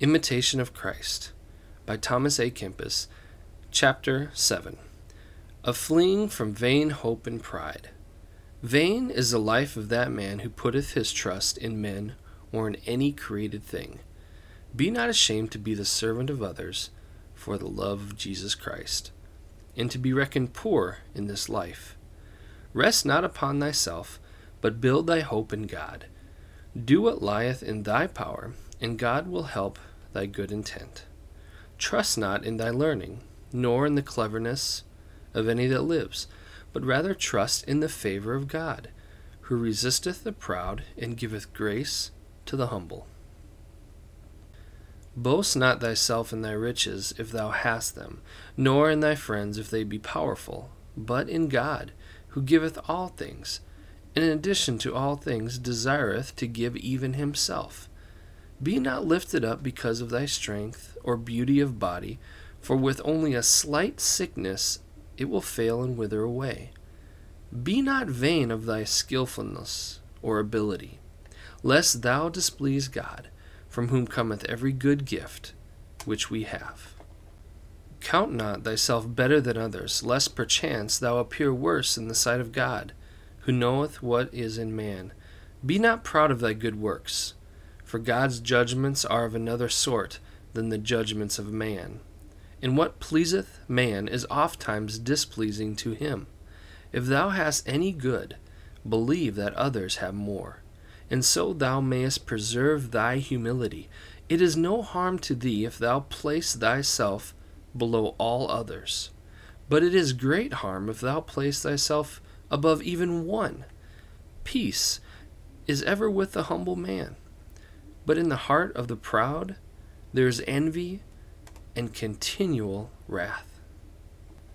Imitation of Christ by Thomas A. Kempis, Chapter 7 Of Fleeing from Vain Hope and Pride. Vain is the life of that man who putteth his trust in men or in any created thing. Be not ashamed to be the servant of others for the love of Jesus Christ, and to be reckoned poor in this life. Rest not upon thyself, but build thy hope in God. Do what lieth in thy power, and God will help thy good intent. Trust not in thy learning, nor in the cleverness of any that lives, but rather trust in the favor of God, who resisteth the proud and giveth grace to the humble. Boast not thyself in thy riches, if thou hast them, nor in thy friends, if they be powerful, but in God, who giveth all things, and in addition to all things desireth to give even himself. Be not lifted up because of thy strength or beauty of body, for with only a slight sickness it will fail and wither away. Be not vain of thy skilfulness or ability, lest thou displease God, from whom cometh every good gift which we have. Count not thyself better than others, lest perchance thou appear worse in the sight of God, who knoweth what is in man. Be not proud of thy good works for God's judgments are of another sort than the judgments of man. And what pleaseth man is ofttimes displeasing to him. If thou hast any good, believe that others have more, and so thou mayest preserve thy humility. It is no harm to thee if thou place thyself below all others, but it is great harm if thou place thyself above even one. Peace is ever with the humble man but in the heart of the proud there is envy and continual wrath.